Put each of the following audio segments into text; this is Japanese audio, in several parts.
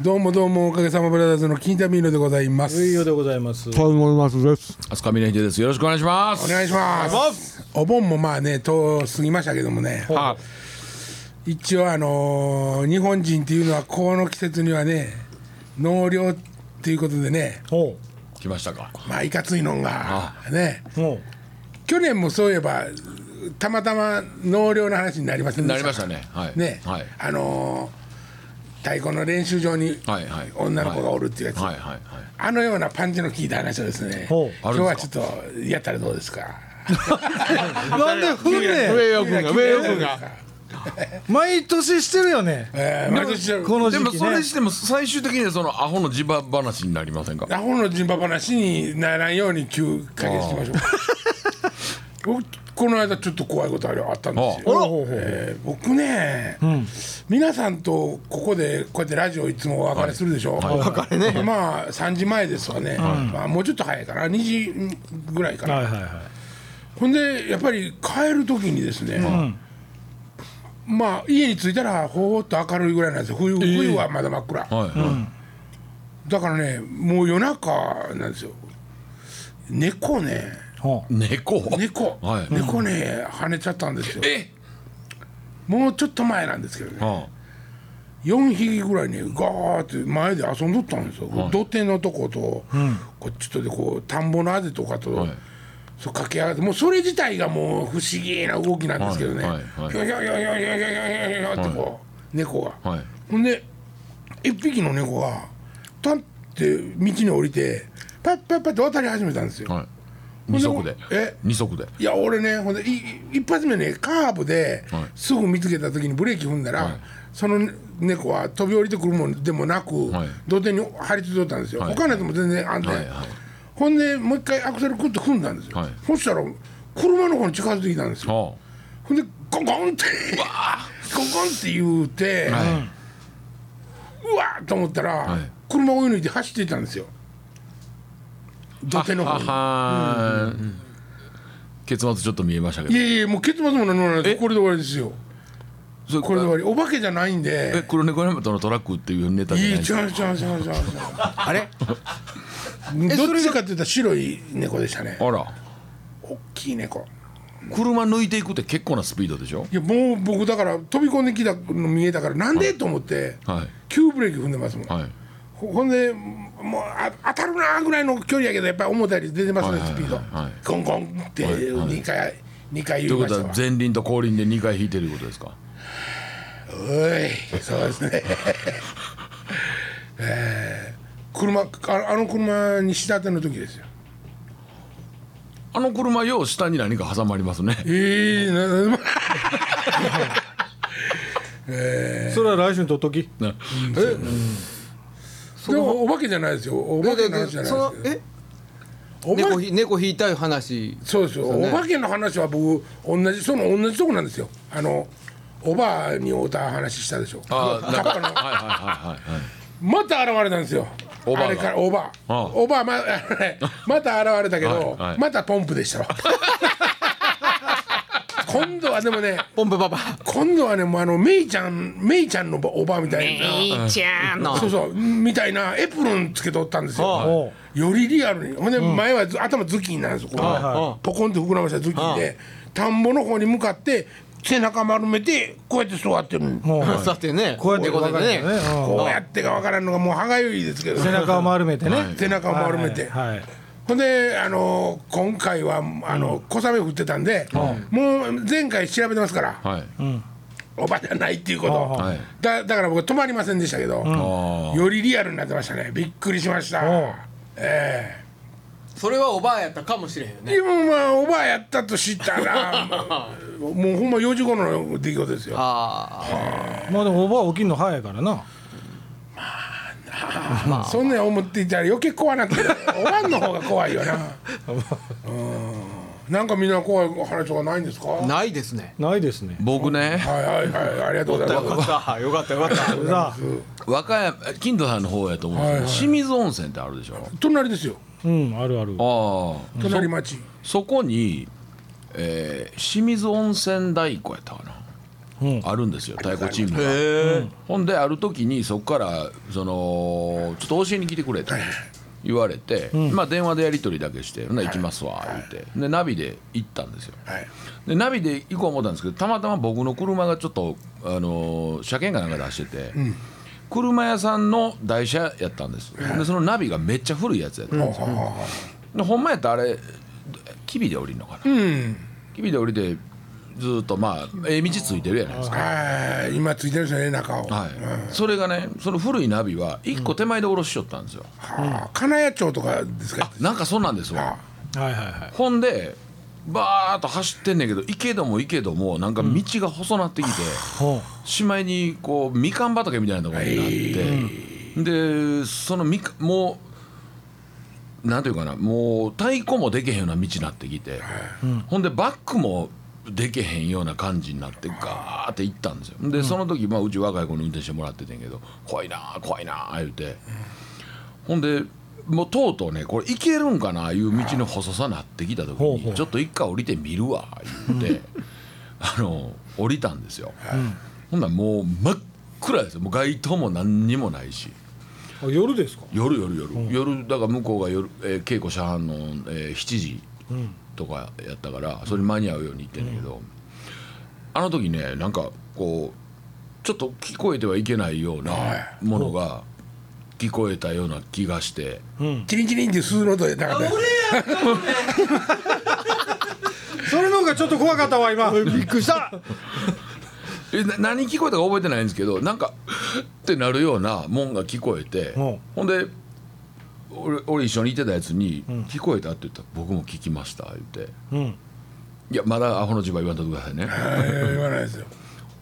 どうもどうもおかげさまブラザーズの金田ミーノでございます。いいよでございます。と思いますです。飛鳥峰秀です。よろしくお願いします。お願いします。お盆もまあね、と過ぎましたけどもね。は一応あのー日本人っていうのはこの季節にはね、納涼っていうことでね、ほ来ましたか。まあいかついのんがね、うほ去年もそういえばたまたま納涼の話になりませんでなした。りましたね。はい。ね、はい。あのー太鼓の練習場に女の子がおるっていうやつ。あのようなパンチの効いた話をですね、今日はちょっとやったらどうですか？う。なんでふんね上よ君が上よ君が。ん。毎年してるよね。えー、毎年やるこのでも時期ね。それにしても最終的にはそのアホの地場話になりませんか？アホの人馬話にならんように急加減しましょう。僕この間ちょっと怖いことあったんですよ。えー僕ね、皆さんとここでこうやってラジオいつもお別れするでしょ、お別れね。まあ3時前ですわね、まあ、もうちょっと早いかな。2時ぐらいかな、はいはいはい。ほんでやっぱり帰る時にですね、まあ家に着いたらほーっと明るいぐらいなんですよ。冬,、冬はまだ真っ暗、はい。だからねもう夜中なんですよ。猫ねほ猫。猫、は、猫ね跳ねちゃったんですよ。もうちょっと前なんですけどね、4匹ぐらいねガーって前で遊んどったんですよ、土手のとこと、うん、こっちとでこう田んぼのあぜとかと、そう駆け上がってもうそれ自体がもう不思議な動きなんですけどね、ひょひょひょひょひょひょってこう、猫が、ほんで1匹の猫がたって道に降りてパッパッパッて渡り始めたんですよ、二足で。え？二足で。いや俺ねほんでい一発目ねカーブではい。すぐ見つけた時にブレーキ踏んだら、はい。その猫は飛び降りてくるもんでもなく、はい。土手に張り付いとったんですよ、はい。他のやつも全然安全、はいはい。ほんでもう一回アクセルクッと踏んだんですよ、はい。そしたら車の方に近づいてきたんですよ、はほんでゴンゴンってゴンゴンって言うて、あ。はうわーと思ったら、はい。車を追い抜いて走っていったんですよ土手の方に。結末ちょっと見えましたけど。いやいやもう結末も何もないですこれで終わりですよそれこれで終わりお化けじゃないんでえ黒猫山とのトラックっていうネタじゃいないやですか？違う違う違う違う違うあれ？どっち？かって言ったら白い猫でしたねあら。大きい猫車抜いていくって結構なスピードでしょ？いやもう僕だから飛び込んできたの見えたからなんで？と思ってはい。急ブレーキ踏んでますもん、はい。ほほんでもうあ当たるなぐらいの距離やけどやっぱり思ったより出てますねはいスピードはい。はいゴンゴンって2回2回ということ言いましたわ。は前輪と後輪で2回引いてることですか？おいそうですね。えー車ああの車に仕立ての時ですよ。あの車よう下に何か挟まりますね。ええー、なそれは来週にとっとき。ねでもお化けじゃないですよ。お化けの話じゃないですけどえ？お化猫ひ猫引いたいう話。そうですよ、ね。お化けの話は僕同じその同じとこなんですよ。あのおばあに会うた話したでしょ。ああ、なんか、はいはいはいはい。また現れたんですよ。おばあれからおばあ。ああ。おばあままた現れたけど、はいはい。またポンプでしたわ今度はでもねポンプパパ。今度はねもうあのメイちゃんメイちゃんのおばあみたいな。いいちゃんの。そうそうみたいなエプロンつけとったんですよ、よりリアルに。ほんで前はず頭ズッキンなんですよこれ。はポコンって膨らましたズッキンで田んぼの方に向かって背中丸めてこうやって座ってるの。もうさ てね。こうやって猫分かる背でねんだね。うん。こうやってかわからんのがもう歯がゆいですけど。背中を丸めてね。背中を丸めて、はい。ほんであの今回はあの小雨降ってたんで、もう前回調べてますから、はい。おばじゃないっていうこと、はい。だだから僕止まりませんでしたけど、あよりリアルになってましたね。びっくりしました。おうえそれはおばあやったかもしれへんよね。えでもまあおばあやったと知ったら もうほんま4時頃の出来事ですよ。あまあでもおばあ起きるの早いからな。そんなん思っていたら余計怖なって おばんの方が怖いよな。うん。なんかみんな怖い話とかないんですか？あないですね。ないですね。僕ね、はいはいはいありがとうございます。あよかったよかった。さあ、和歌山、金土さんの方やと思うんですけど、清水温泉ってあるでしょ？隣ですよ。うんあるある。ああ、隣町。そこに、えー清水温泉太鼓やったかな。あるんですよ太鼓チームが。ほんである時にそこからそのちょっと教えに来てくれと言われて、まあ電話でやり取りだけして「ほな行きますわ」言って。でナビで行ったんですよ。はい。でナビで行こう思ったんですけどたまたま僕の車がちょっとあの車検かなんか出してて、車屋さんの台車やったんです。でそのナビがめっちゃ古いやつやったんですよ。でほんまやったらあれキビで降りるのかな、うん。キビで降りてずーっとまあええ道ついてるやないですか、はい。今ついてるんですよね中を。はい。それがねその古いナビは一個手前で下ろしちゃったんですよ、はあ。金谷町とかですか？なんかそうなんですわ、はいはいはい。ほんでバーッと走ってんねんけど行けども行けどもなんか道が細なってきて、ほしまいにこうみかん畑みたいなところになって、でそのみかもうなんていうかなもう太鼓もできへんような道になってきて、ほんでバックもできへんような感じになってガーって行ったんですよ。でその時、まあ、うち若い子に運転してもらっててんけど「怖いな怖いな」言うて、ほんでもうとうとうねこれ行けるんかないう道の細さなってきた時にちょっと一回降りてみるわ言って あの降りたんですよ、ほんならもう真っ暗ですよ。もう街灯も何にもないし。夜ですか？夜夜夜、夜だから向こうが夜、えー稽古車班の、えー7時とかやったからそれに間に合うように言ってんだけど、あの時ねなんかこうちょっと聞こえてはいけないようなものが聞こえたような気がして、チリンチリンっていう鈴の音でなかった？それの方がちょっと怖かったわ今。びっくりした。えな何聞こえたか覚えてないんですけどなんかってなるようなもんが聞こえて、うん。ほんで俺俺一緒にいてたやつに「聞こえた?」って言ったら「僕も聞きました」言って。うん「いやまだアホの自慢言わんとってくださいね」はい言わないですよ。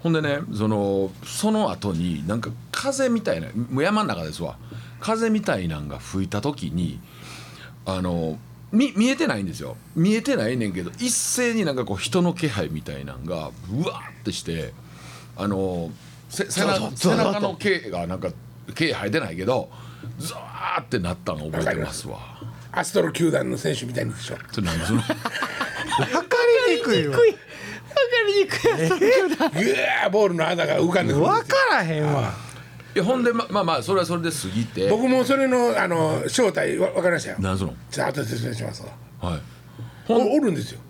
ほんでねそのその後になんか風みたいなもう山の中ですわ。風みたいなんが吹いた時にあの見見えてないんですよ。見えてないねんけど一斉になんかこう人の気配みたいなんがうわーってしてあのせ背中背中の毛がなんか毛生えてないけどザーってなったの覚えてますわ。アストロ球団の選手みたいにでしょ。それなんでその分かりにくいわ。ぐわーボールの穴が浮かんでくるん分ですよ。からへんわ。いやほんでままあまあそれはそれで過ぎて。僕もそれのあの正体わ分かりましたよ。なんその？じゃあ後で説明しますわ。はい。おおるんですよ。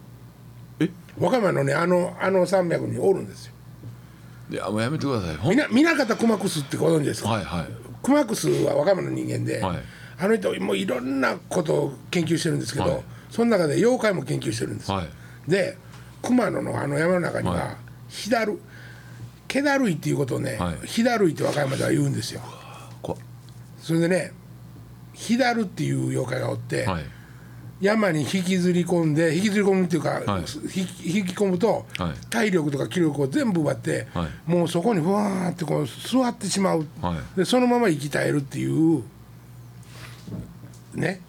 え？和歌山のねあのあの山脈におるんですよ。いやもうやめてください。ほんみな南方熊楠ってご存知ですか、はいはい熊楠は和歌山の人間で、はい。あの人もういろんなことを研究してるんですけど、はい。その中で妖怪も研究してるんです。よ、はい。で熊野のあの山の中には、はい。ヒダル気だるいっていうことをね、はい。ヒダルイって和歌山では言うんですよ。こそれでねヒダルっていう妖怪がおって、はい山に引きずり込んで引きずり込むっていうか、はい。ひ引き込むと、はい。体力とか気力を全部奪って、はい。もうそこにふわーってこう座ってしまう、はい。でそのまま生き絶えるっていうね。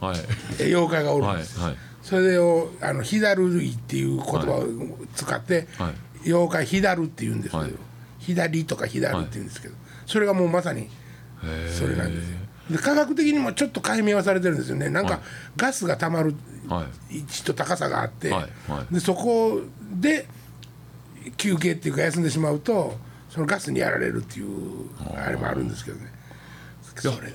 妖怪がおるんはいです、はいそれをあのヒダっていう言葉を使って、はい。妖怪ヒダルって言うんですけど、はい。左とかヒダルって言うんですけど、それがもうまさにそれなんですよで科学的にもちょっと解明はされてるんですよね。なんか、はい。ガスがたまるはい。位置と高さがあって、はい。はい。でそこで休憩っていうか休んでしまうとそのガスにやられるっていうあれもあるんですけどね。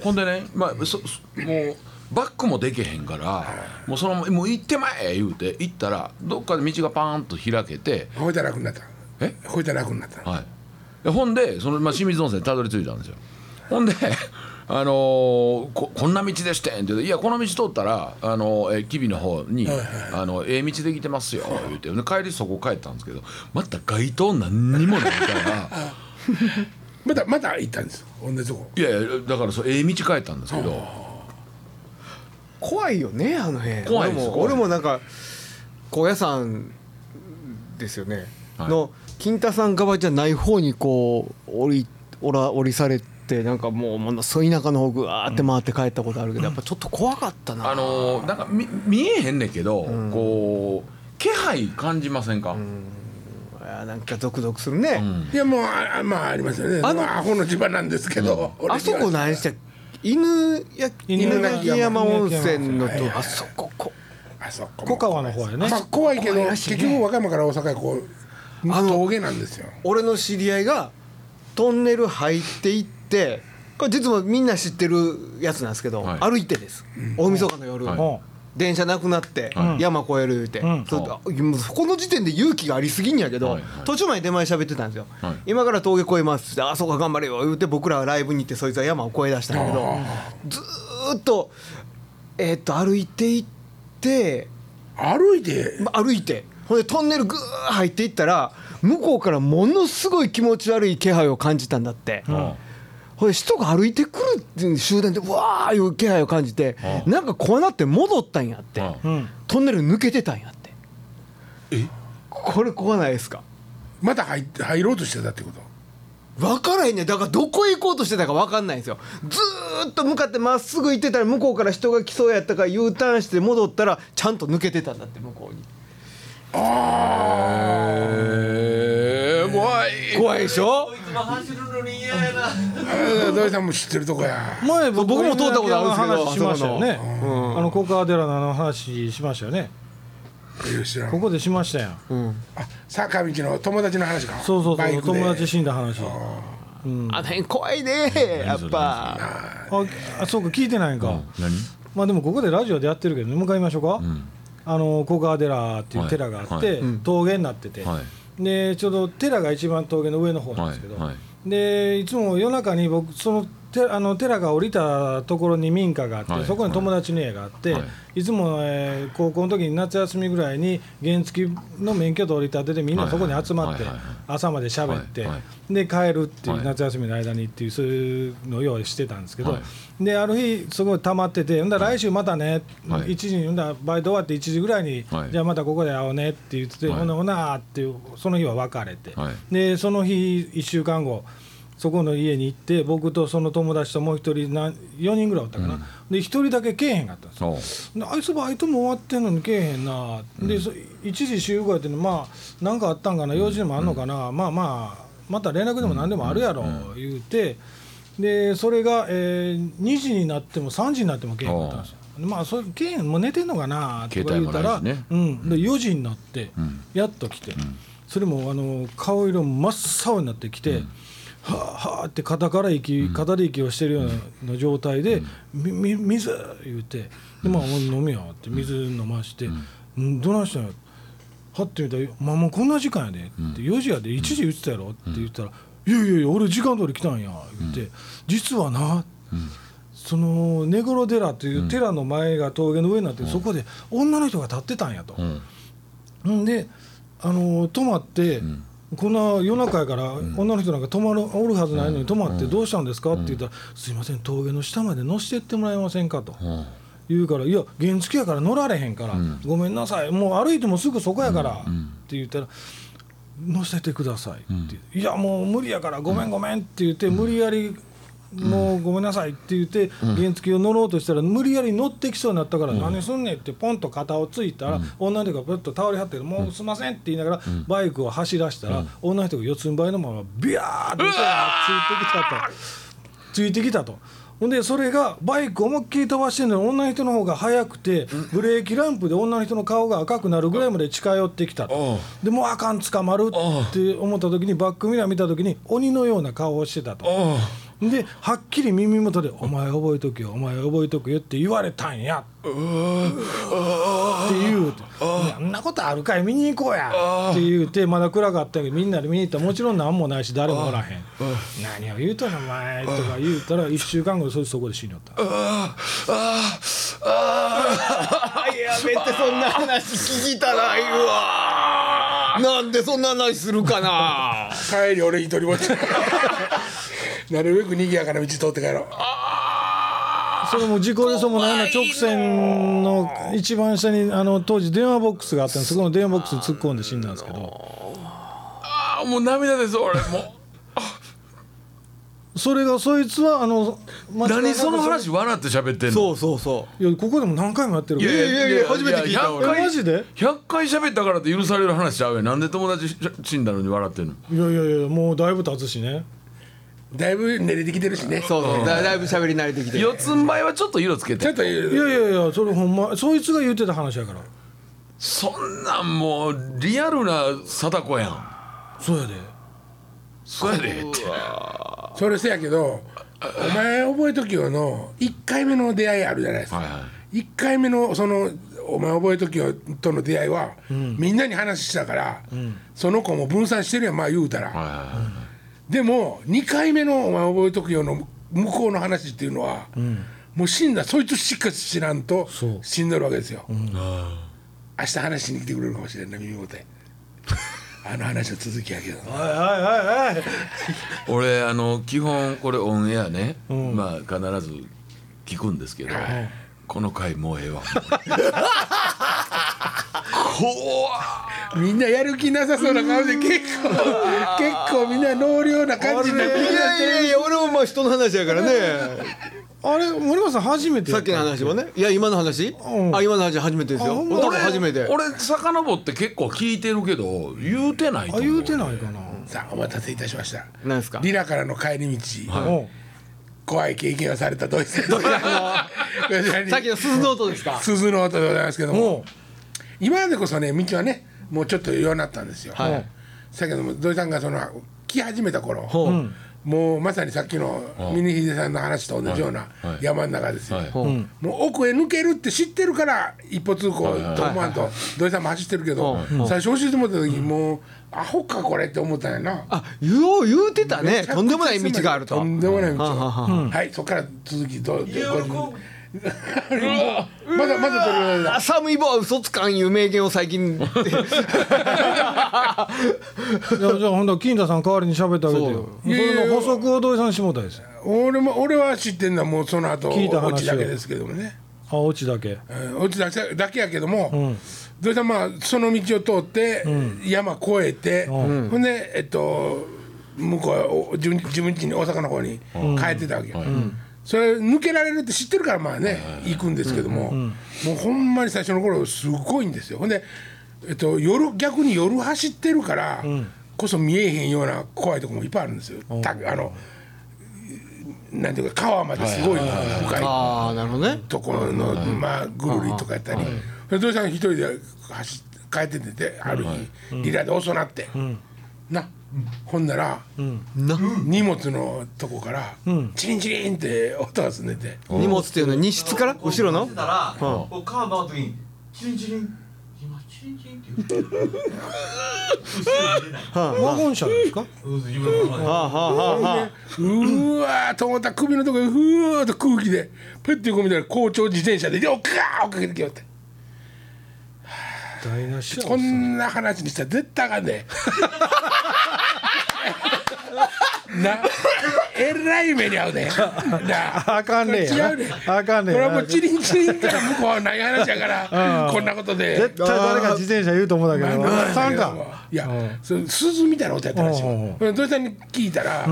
ほんでね、まあ、そそもうバックもできへんからもうそのもう行ってまえ言うて行ったらどっかで道がパーンと開けてほいたら楽になった。え？ほいたら楽になった。はい。でほんでその、まあ、清水温泉にたどり着いたんですよ。ほんであのーここんな道でしてんって言うていやこの道通ったらあのえ吉備の方に、あのええ道できてますよ言うて。で帰りそこ帰ったんですけどまた街灯何にもないから。またまた行ったんです同じとこ。いやいやだからそうええ道帰ったんですけど。怖いよねあの辺。怖いです俺もなんか高野山ですよね、はい。の金太さん側じゃない方にこう降り降ら降りされてなんかもうものすごい田舎の方ぐわーって回って帰ったことあるけど、やっぱちょっと怖かったな。あのーなんかみ見えへんねんけど、こう気配感じませんか、いやなんかゾクゾクするね、いやもうあまあありますよねあのまあアホの地場なんですけど、俺あそこ何して犬や犬犬鳴鳴山温泉のはいはいと。あそここあそこも。小川の方やねまあ怖いけど怖いらしいね。結局和歌山から大阪へこうあの峠なんですよ。俺の知り合いがトンネル入っていってこれ実はみんな知ってるやつなんですけど、はい。歩いてです、大晦日の夜、はい。電車なくなって、はい。山越える言うて、ん。そうもうそこの時点で勇気がありすぎんやけど、はいはい。途中まで出前喋ってたんですよ、はい。今から峠越えますってあそうか頑張れよ。言うて僕らはライブに行ってそいつは山を越え出したんやけどずーっとえーっと歩いていって歩いて？ま歩いて。ほんでトンネルぐー入っていったら向こうからものすごい気持ち悪い気配を感じたんだって、で人が歩いてくるっていう集団でわーいう気配を感じて、なんかこうなって戻ったんやって、うん。うん。トンネル抜けてたんやって。これ怖ないですか？また入って入ろうとしてたってこと？分からへんねん。だからどこへ行こうとしてたか分かんないんですよ。ずーっと向かってまっすぐ行ってたら向こうから人が来そうやったから U ターンして戻ったらちゃんと抜けてたんだって向こうに。えー、怖い。怖いでしょ？あ土井さんも知ってるとこや前僕も通ったことあるんですけど話しましたよねあのあの小川寺のあの話しましたよねここでしましたやんうんあ坂道の友達の話かそうそうそう友達死んだ話あの辺怖いねやっぱあそうか聞いてないんか、何まあでもここでラジオでやってるけどね向かいましょうか、あの小川寺っていう寺があって、はいうん峠になってて、はいでちょうど寺が一番峠の上の方なんですけど、はいはい。でいつも夜中に僕そのてあの寺が降りたところに民家があって、はい。そこに友達の家があって、はい。い、つも、えー高校の時に夏休みぐらいに原付の免許取り立てでみんなそこに集まって朝まで喋って、はい。はで帰るっていう、はい。夏休みの間にっていうそういうのを用意してたんですけど、はい。である日すごい溜まってて「ほんだら来週またね」はい。1時にほんだらバイト終わって1時ぐらいに、はい。じゃあまたここで会おうねって言ってて、はい。ほなほなーっていうその日は別れて、はい。でその日1週間後そこの家に行って僕とその友達ともう一人なん4人ぐらいおったかな、で1人だけけえへんかったんですよ。あいつバイトも終わってんのにけえへんな、でそ一時集合やってんの。まあなんかあったんかな。用事でもあんのかな、まあまあまた連絡でも何でもあるやろ言うて。でそれが、えー2時になっても3時になってもけえへんかったんですよ。でまあそれけえへんもう寝てんのかなとか言うたら、ねうん、で4時になってん。やっと来て、それもあの顔色真っ青になってきて、はあはあって肩から息、肩で息をしてるような状態で「みみ水!」言うて「でまあ飲めよ」って水飲まして「うん、どないしたんや?」はってみたら「まあ、もうこんな時間やで」って「4時やで1時言ってたやろ?」って言ったら「いやいやいや俺時間通り来たんや」言って「実はな」その根室寺という寺の前が峠の上になって、そこで女の人が立ってたんやと。うん。んであの泊まって、こんな夜中やから女の人なんか泊まるおるはずないのに泊まってどうしたんですか？って言ったら「すいません峠の下まで乗せてってもらえませんか」と。言うから「いや原付やから乗られへんから、ごめんなさいもう歩いてもすぐそこやから」って言ったら「乗せてください」って「いやもう無理やからごめんごめん」って言って無理やりもうごめんなさいって言って原付を乗ろうとしたら無理やり乗ってきそうになったから何すんねんってポンと肩をついたら女の人がプッと倒れはってもうすいませんって言いながらバイクを走らしたら女の人が四つん這いのままビャーってついてきたと。ついてきたと。ほんでそれがバイク思いっきり飛ばしてるのに女の人の方が速くてブレーキランプで女の人の顔が赤くなるぐらいまで近寄ってきたと。でもうあかん捕まるって思った時にバックミラー見た時に鬼のような顔をしてたと。ではっきり耳元で「お前覚えとけよお前覚えとけよ」って言われたんや。って言うて「そんなことあるかい見に行こうや」って言うてまだ暗かったけどみんなで見に行ったらもちろん何もないし誰もおらへん「何を言うとんお前」とか言うたら1週間後そいつそこで死によった。やめてそんな話聞きたないわなんでそんな話するかな帰り俺一人ぼっちなるべく賑やかな道通って帰ろう。それも事故予想もないな直線の一番下にあの当時電話ボックスがあったんでそこの電話ボックスに突っ込んで死んだんですけど。ああもう涙です俺も。それがそいつはあのう何その話笑って喋ってんの？そうそうそいやここでも何回もやってる。からいやいやいや初めて聞いた。100え回マジで？100回喋ったからって許される話ちゃうやん。なんで友達死んだのに笑ってんの？いやいやいやもうだいぶ経つしねだいぶ練れてきてるしね。うそうそう。だだいぶ喋り慣れてきて四つん這いはちょっと色つけて。ちょっといやいやいやそれほんまそいつが言ってた話やから。そんなんもうリアルな貞子やん。そうやで。そうやで。ってそれせやけどお前覚えときよの1回目の出会いあるじゃないですか、はいは1回目のそのお前覚えときよとの出会いは、みんなに話したから、その子も分散してるやんまあ言うたら、はいはいでも2回目のお前覚えときよの向こうの話っていうのは、もう死んだ。そいつしか知らんと死んどるわけですよ、明日話しに来てくれるかもしれんない耳元へ。あの話の続きやけど。はいはいはいはい。俺あの基本これオンエアね、まあ必ず聞くんですけど、この回もうええわ。怖みんなやる気なさそうな顔で結構結構みんな納涼な感じになっていやいやいや俺もまあ人の話やからね。あれ森本さん初めてさっきの話もね。いや今の話、ん。あ今の話初めてですよ。俺初めて。俺遡って結構聞いてるけど言うてないと思う。あ言うてないかな。さあお待たせいたしました。何ですか？リラからの帰り道、おう怖い経験をされた土井先生 さっきの鈴の音ですか？鈴の音でございますけどおも。う今までこそね道はねもうちょっとようになったんですよ、はい。だけども土井さんがその来始めた頃ほう、もうまさにさっきの峰秀さんの話と同じようなはい。はい。山の中ですよ、はい。ほう。もう奥へ抜けるって知ってるから一歩通行と思わんと土井さんも走ってるけど最初教えてもらった時もうアホかこれって思ったんやな。あ言おう言うてたね。とんでもない道があると。とんでもない道はあはいそこから続きどうどう まだまだそれはあ寒い棒は嘘つかんいう名言を最近。いやじゃあほんと金田さん代わりに喋ってあげてよ。それの補足を土井さんしもたです。俺も俺は知ってんのはもうその後聞いた話を。オチだけですけどもね。あオチだけ。うんオチだけだけやけども土井さんまあその道を通って山越えてほんでえっと向こう自分自分家に大阪の方に帰ってたわけよ。それ抜けられるって知ってるからまあね行くんですけども。もうほんまに最初の頃すごいんですよ。ほんでえっと夜逆に夜走ってるからこそ見えへんような怖いとこもいっぱいあるんですよ。たあのなんていうか川まですごい深いああなるほどね。ところの、まあぐるりとかやったり、で土井さん一人で走っ帰ってててある日、リラで遅なって、な、ほんなら、な。荷物のとこから、チリンチリンって音がすんでて、荷物っていうのは荷室から？後ろの？たら、こうカー時にチリンチリン。今チリンチリンって言って ワゴン車ですか？うーわーと思ったら首のとこにふわーっと空気でペッて横見たら校長自転車でよっかー追っかけてきよって台無しやこんな話にしたら絶対あかんで。なえらい目に遭うで。な。あかんねや。違うねあかんねこれはやもうチリンチリンから向こうはない話やからこんなことで。絶対誰か自転車言うと思うんだけど。まあさんか。いやそ鈴みたいな音やったらしい土井さん。に聞いたら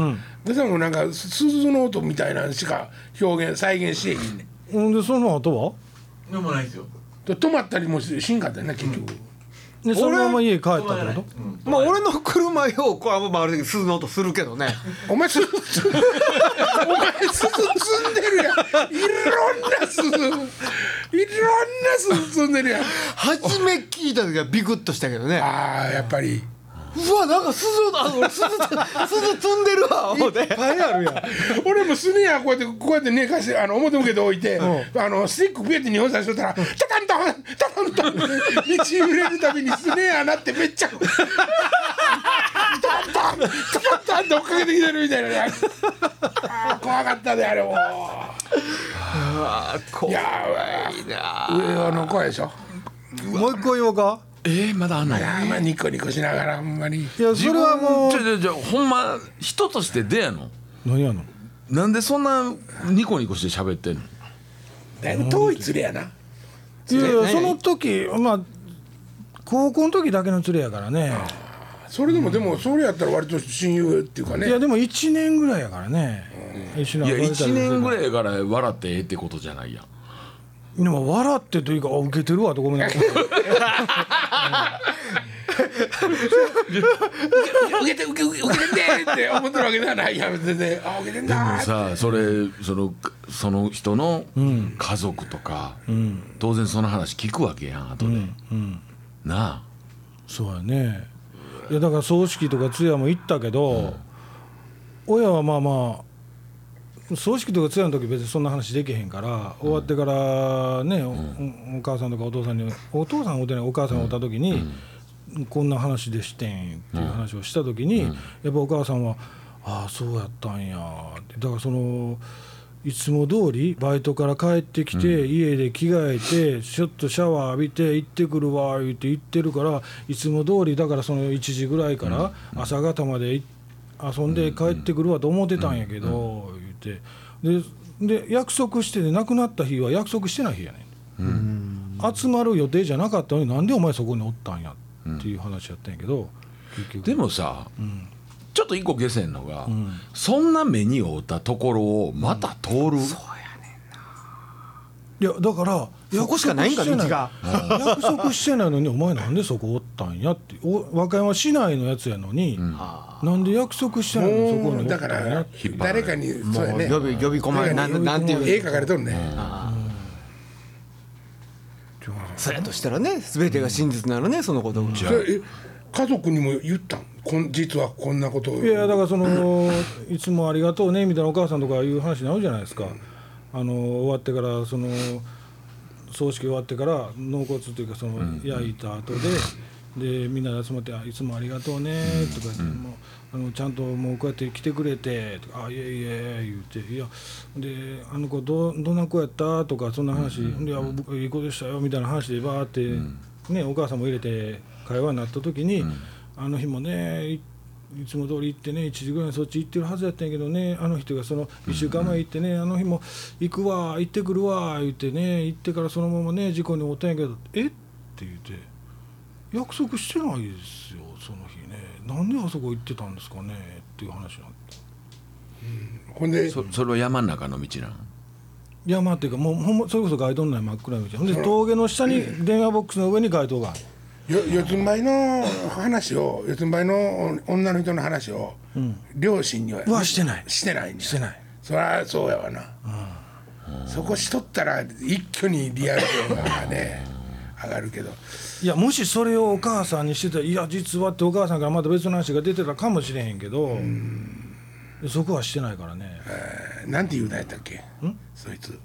土井さんもなんか鈴の音みたいなのしか表現再現しえへんねんほん。でその後はでもないですよで止まったりもしんかったよね結局。でそのまま家帰ったってこと？まあ俺の車よこれは回る時鈴の音するけどね。お前鈴お前鈴積んでるやん。いろんな鈴いろんな鈴積んでるやん。初め聞いた時はビクッとしたけどね。ああやっぱりうわなんか鈴のあ俺鈴鈴積んでるわ思って。いっぱいあるやん。俺もスネアこうやってこうやって寝かしてあの表向けて置いて、あのスティックピュって日本さしとったら「タタンタンタタンタン」道揺れるたびにスネアなってめっちゃ「タタンタンタタンタン」って追っかけてきてるみたいなね。あー怖かったであれも。あ怖いな上はの声でしょ。もう一個言おうか？えー、まだあんの？あーまあニコニコしながらほんまに。いやそれはもうじゃじゃじゃほんま人として出やの？何やの？なんでそんなニコニコして喋ってんの？だいぶ遠い連れやな。いやいやその時まあ高校の時だけの連れやからね。それでもでもそれやったら割と親友っていうかね。いやでも1年ぐらいやからね。一緒にいや1年ぐいらいやから笑ってええってことじゃないやんでも笑ってというかあ受けてるわとごめんなさい。受けて受け受けてんでって思ってるわけではないやん全然あ受けてんでもだーってさそれそのその人の家族とか、当然その話聞くわけやん後で、なあ。そうやね。れいやだから葬式とか通夜も行ったけど、親はまあまあ葬式とか通夜の時別にそんな話できへんから、終わってからね、おお母さんとかお父さんにお父さん会うてないお母さんがおった時に、こんな話でしてんっていう話をした時に、やっぱお母さんは「ああそうやったんや」って。だからその。いつも通りバイトから帰ってきて、家で着替えてちょっとシャワー浴びて行ってくるわ言って行ってるからいつも通りだからその1時ぐらいから朝方までい遊んで帰ってくるわと思ってたんやけど、言って。でで約束してて亡くなった日は約束してない日やねん、集まる予定じゃなかったのになんでお前そこにおったんやっていう話やったんやけど、でもさ、ちょっと一個下せんのが、そんな目に遭ったところをまた通る、いやだからそこしかないんか約束して道が。約束してないのにお前なんでそこおったんやって。お和歌山市内のやつやのに、なんで約束してないのにそこに。だから誰かにそうやね。呼び呼び込まれなんなんていう絵描かれとるねそやとしたらね全てが真実なのねそのことが。それえ家族にも言ったん？こん実はこんなことを。いやだからそのいつもありがとうねみたいなお母さんとかいう話になるじゃないですか、あの終わってからその葬式終わってから納骨というかその焼いた後で、でみんなで集まってあ「いつもありがとうね」とか言って、もうあのちゃんともうこうやって来てくれて」とか「あいえいえ」言うて「いやであの子どどんな子やった?」とかそんな話「いや僕いい子でしたよ」みたいな話でバーって、ね、お母さんも入れて会話になった時に、あの日もねいいつも通り行ってね1時ぐらいにそっち行ってるはずやったんやけどねあの人がその1週間前行ってね、あの日も行くわ行ってくるわ言ってね行ってからそのままね事故に遭ったんやけど「え？っ?」て言って「約束してないですよその日ね。なんであそこ行ってたんですかね?」っていう話になって。ほんでそそれは山の中の道なの？山っていうかもうほんまそれこそ街灯のない真っ暗い道ほんで峠の下に電話ボックスの上に街灯があるよ四つん這いの話を四つん這いの女の人の話を、両親には。してない。してないしてない。そりゃそうやわな、そこしとったら一挙にリアル感がね上がるけど。いやもしそれをお母さんにしてたら「いや実は」ってお母さんからまた別の話が出てたかもしれへんけどそこはしてないからね。えーなんて言うたんやったっけ？そいつ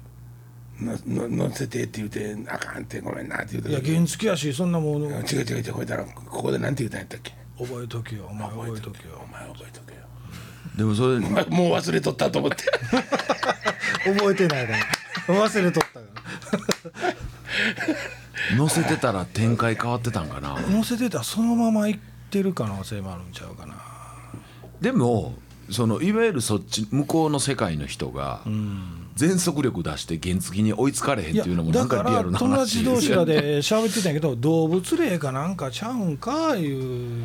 乗せてって言うてあかんってごめんなって言うて。いや原付やしそんなもん違う違う違うこれたらここでなんて言うたんやったっけ？覚えとけよお前覚えとけよお前覚えとけよ。でもそれまもう忘れとったと思って。覚えてないから。忘れとったか 乗せてたら展開変わってたんかな。ら乗せてたらそのまま行ってる可能性もあるんちゃうかな。でもそのいわゆるそっち向こうの世界の人が全速力出して原付に追いつかれへんっていうのもなんかリアルなら友話達同士ですよねらで喋ってたんやけど動物霊かなんかちゃうんかいう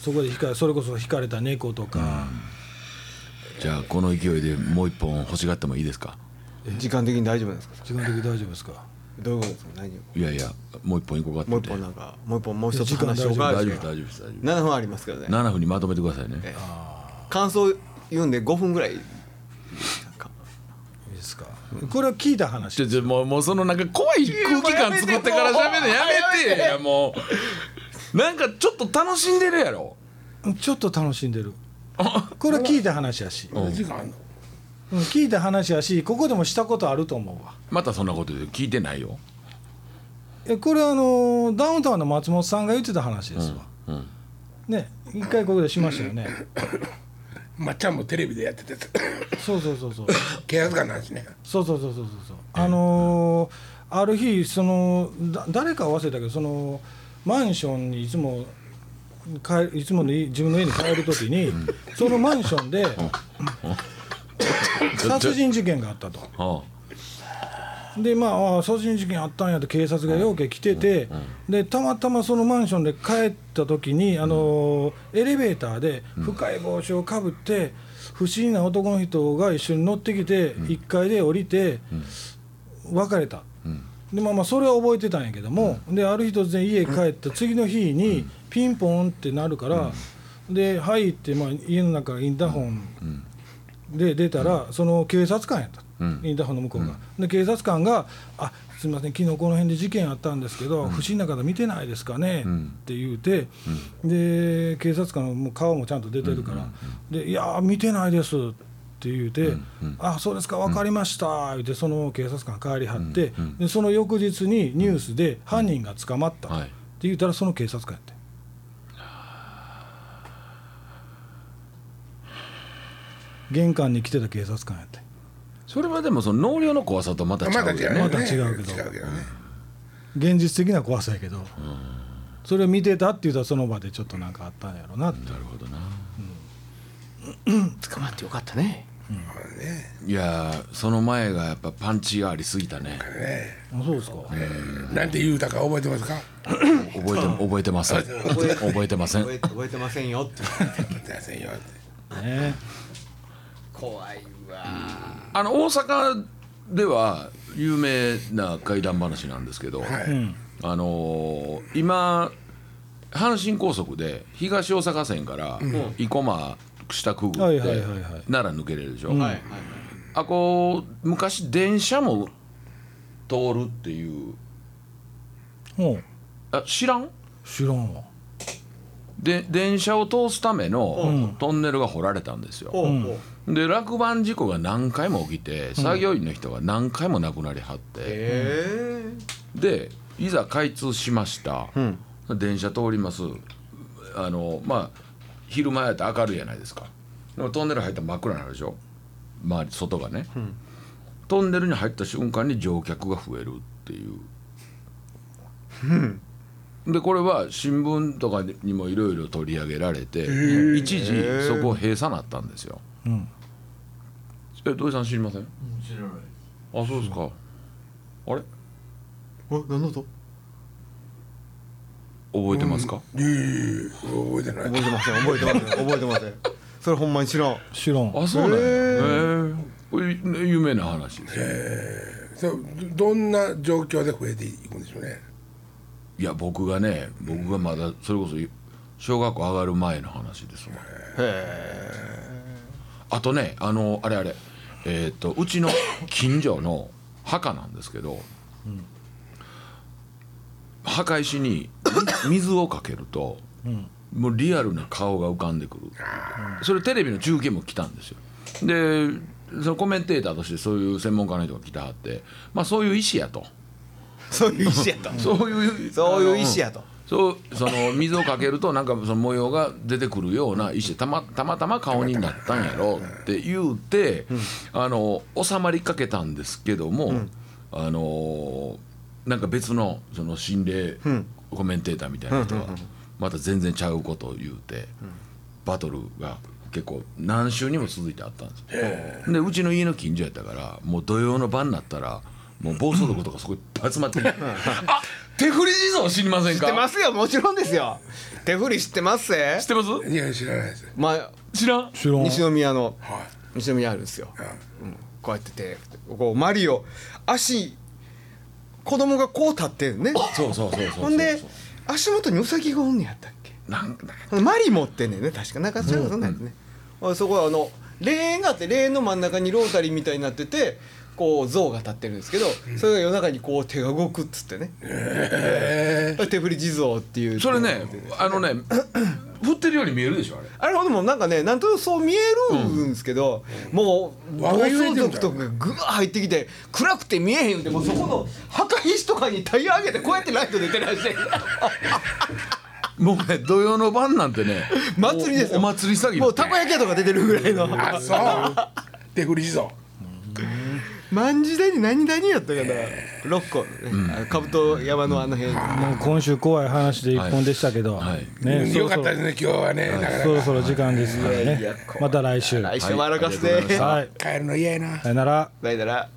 そこで引かそれこそ引かれた猫とか、じゃあこの勢いでもう一本欲しがってもいいですか？時間的に大丈夫なんですか？時間的に大丈夫ですか？どういうことですか？何を？いやいやもう一本行こうかってもう一本なんかもう一本もう一つ話しようか大丈夫です大丈夫です大丈夫7分ありますけどね。7分にまとめてくださいね。感想言うんで5分ぐらいこれは聞いた話ちょちょもうもうそのなんか怖い空気感作ってから喋るのやめて。やもうなんかちょっと楽しんでるやろ。ちょっと楽しんでる。これは聞いた話やし、時間あんの？うん聞いた話やしここでもしたことあると思うわ。またそんなことで聞いてないよ。えこれはあのダウンタウンの松本さんが言ってた話ですわ、うん。ね一回ここでしましたよねまっちゃんもテレビでやってて。そうそうそうそう。警察官の話ね。そうそうそうそうそうそう。あのーある日そのだ誰か忘れたけどそのマンションにいつも帰いつもの家自分の家に帰る時にそのマンションで殺人事件があったと。あでまあ殺人事件あったんやって警察がようけ来てて、でたまたまそのマンションで帰った時に、あのエレベーターで深い帽子をかぶって、不思議な男の人が一緒に乗ってきて、1階で降りて、別れた、でまあまあそれは覚えてたんやけども、である日突然家帰った。次の日にピンポンってなるから、で入って、まあ、家の中インターホンで出たら、その警察官やった。インターホンの向こうが。で警察官が「あすみません昨日この辺で事件あったんですけど、不審な方見てないですかね」って言うて、で警察官も顔もちゃんと出てるから「でいやー見てないです」って言うて「あそうですか分かりました」言うてその警察官帰りはって、でその翌日にニュースで犯人が捕まった。ってはい。言ったらその警察官やって。玄関に来てた警察官やってそれはでもその納涼の怖さとまた違うよね。また違うね。また違うけど。違うけどね。現実的な怖さやけど、それを見てたって言ったらその場でちょっとなんかあったんやろなって、なるほどな。捕まってよかったね。いやーその前がやっぱパンチがありすぎたね。あそうですか、なんて言うたか覚えてますか？覚えて覚えてません。覚えてません。覚えてませんよって。覚えてませんよって。ね。怖いわあの大阪では有名な怪談話なんですけど、はい。あのー今阪神高速で東大阪線から生駒下くぐってはいはいはいはい。奈良抜けれるでしょ、はいはいあこう昔電車も通るっていう。ほう。あ知らん？知らんわで電車を通すためのトンネルが掘られたんですよ、ほうほうで落盤事故が何回も起きて作業員の人が何回も亡くなりはって、へでいざ開通しました、電車通ります。あのまあ昼間やったら明るいじゃないですか。でもトンネル入ったら真っ暗になるでしょ。周り外がね、トンネルに入った瞬間に乗客が増えるっていう、でこれは新聞とかにもいろいろ取り上げられて一時そこ閉鎖なったんですよ、ん。え土井さん知りません？知らないあそうですか、あれ？え何の音覚えてますか、いやいやいや覚えてない。覚えてません。覚えてません。覚えてません。それほんまに知らん。知らんあそうなんや。へえこれ有名な話ですよ。そうどどんな状況で増えていくんでしょうねいや僕がね僕がまだそれこそ小学校上がる前の話ですもんあとねあのあれあれえっ、とうちの 近所の墓なんですけど、墓石にみ 水をかけると、もうリアルな顔が浮かんでくる。それテレビの中継も来たんですよ。でそのコメンテーターとしてそういう専門家の人が来てはってまあそういう意思やとそういう石やと。そういうそういう石やと。そうその水をかけるとなんかその模様が出てくるような石でたまたまたま顔になったんやろって言うて、あの収まりかけたんですけども、あのなんか別のその心霊コメンテーターみたいな人がまた全然ちゃうことを言うて、バトルが結構何週にも続いてあったんですよ。でうちの家の近所やったからもう土曜の晩になったらもう暴走族とかそこいっぱい集まって あ手振り地蔵知りませんか？知ってますよ。もちろんですよ。手振り知ってます？ぜ知ってます？いや知らないです。まあ知らん？知らん。西宮のは西宮あるんですよ、いうん、こうやっててこうマリオ。足子供がこう立ってるね。そうそうそうそうそうほんで足元にウサギがおんねやったっけ？なんマリ持ってんねんね確か。なんかそんなそんなんやつね、あそこはあの霊園があって霊園の真ん中にロータリーみたいになっててこう像が立ってるんですけどそれが夜中にこう手が動くっつってね。手振り地蔵っていう。それねあのね 振ってるように見えるでしょあれ。あれほどもなんかねなんとなくそう見えるんですけど、もう暴輪が揺れて走族とかがぐわー入ってきて暗くて見えへんってもうそこの墓石とかにタイヤ上げてこうやってライト出てらっしゃる もうね土曜の晩なんてね 祭りですよ。おお祭り詐欺もうたこ焼き屋とか出てるぐらいの。あそう。手振り地蔵何時代に何代やったかな。6個ね。あの兜山のあの辺。もう今週怖い話で一本でしたけど、はい。ねよかったですね今日はねなかなそろそろ時間ですね。やまた来週。来週も荒かすで帰るの嫌やな。さよなら。だいだら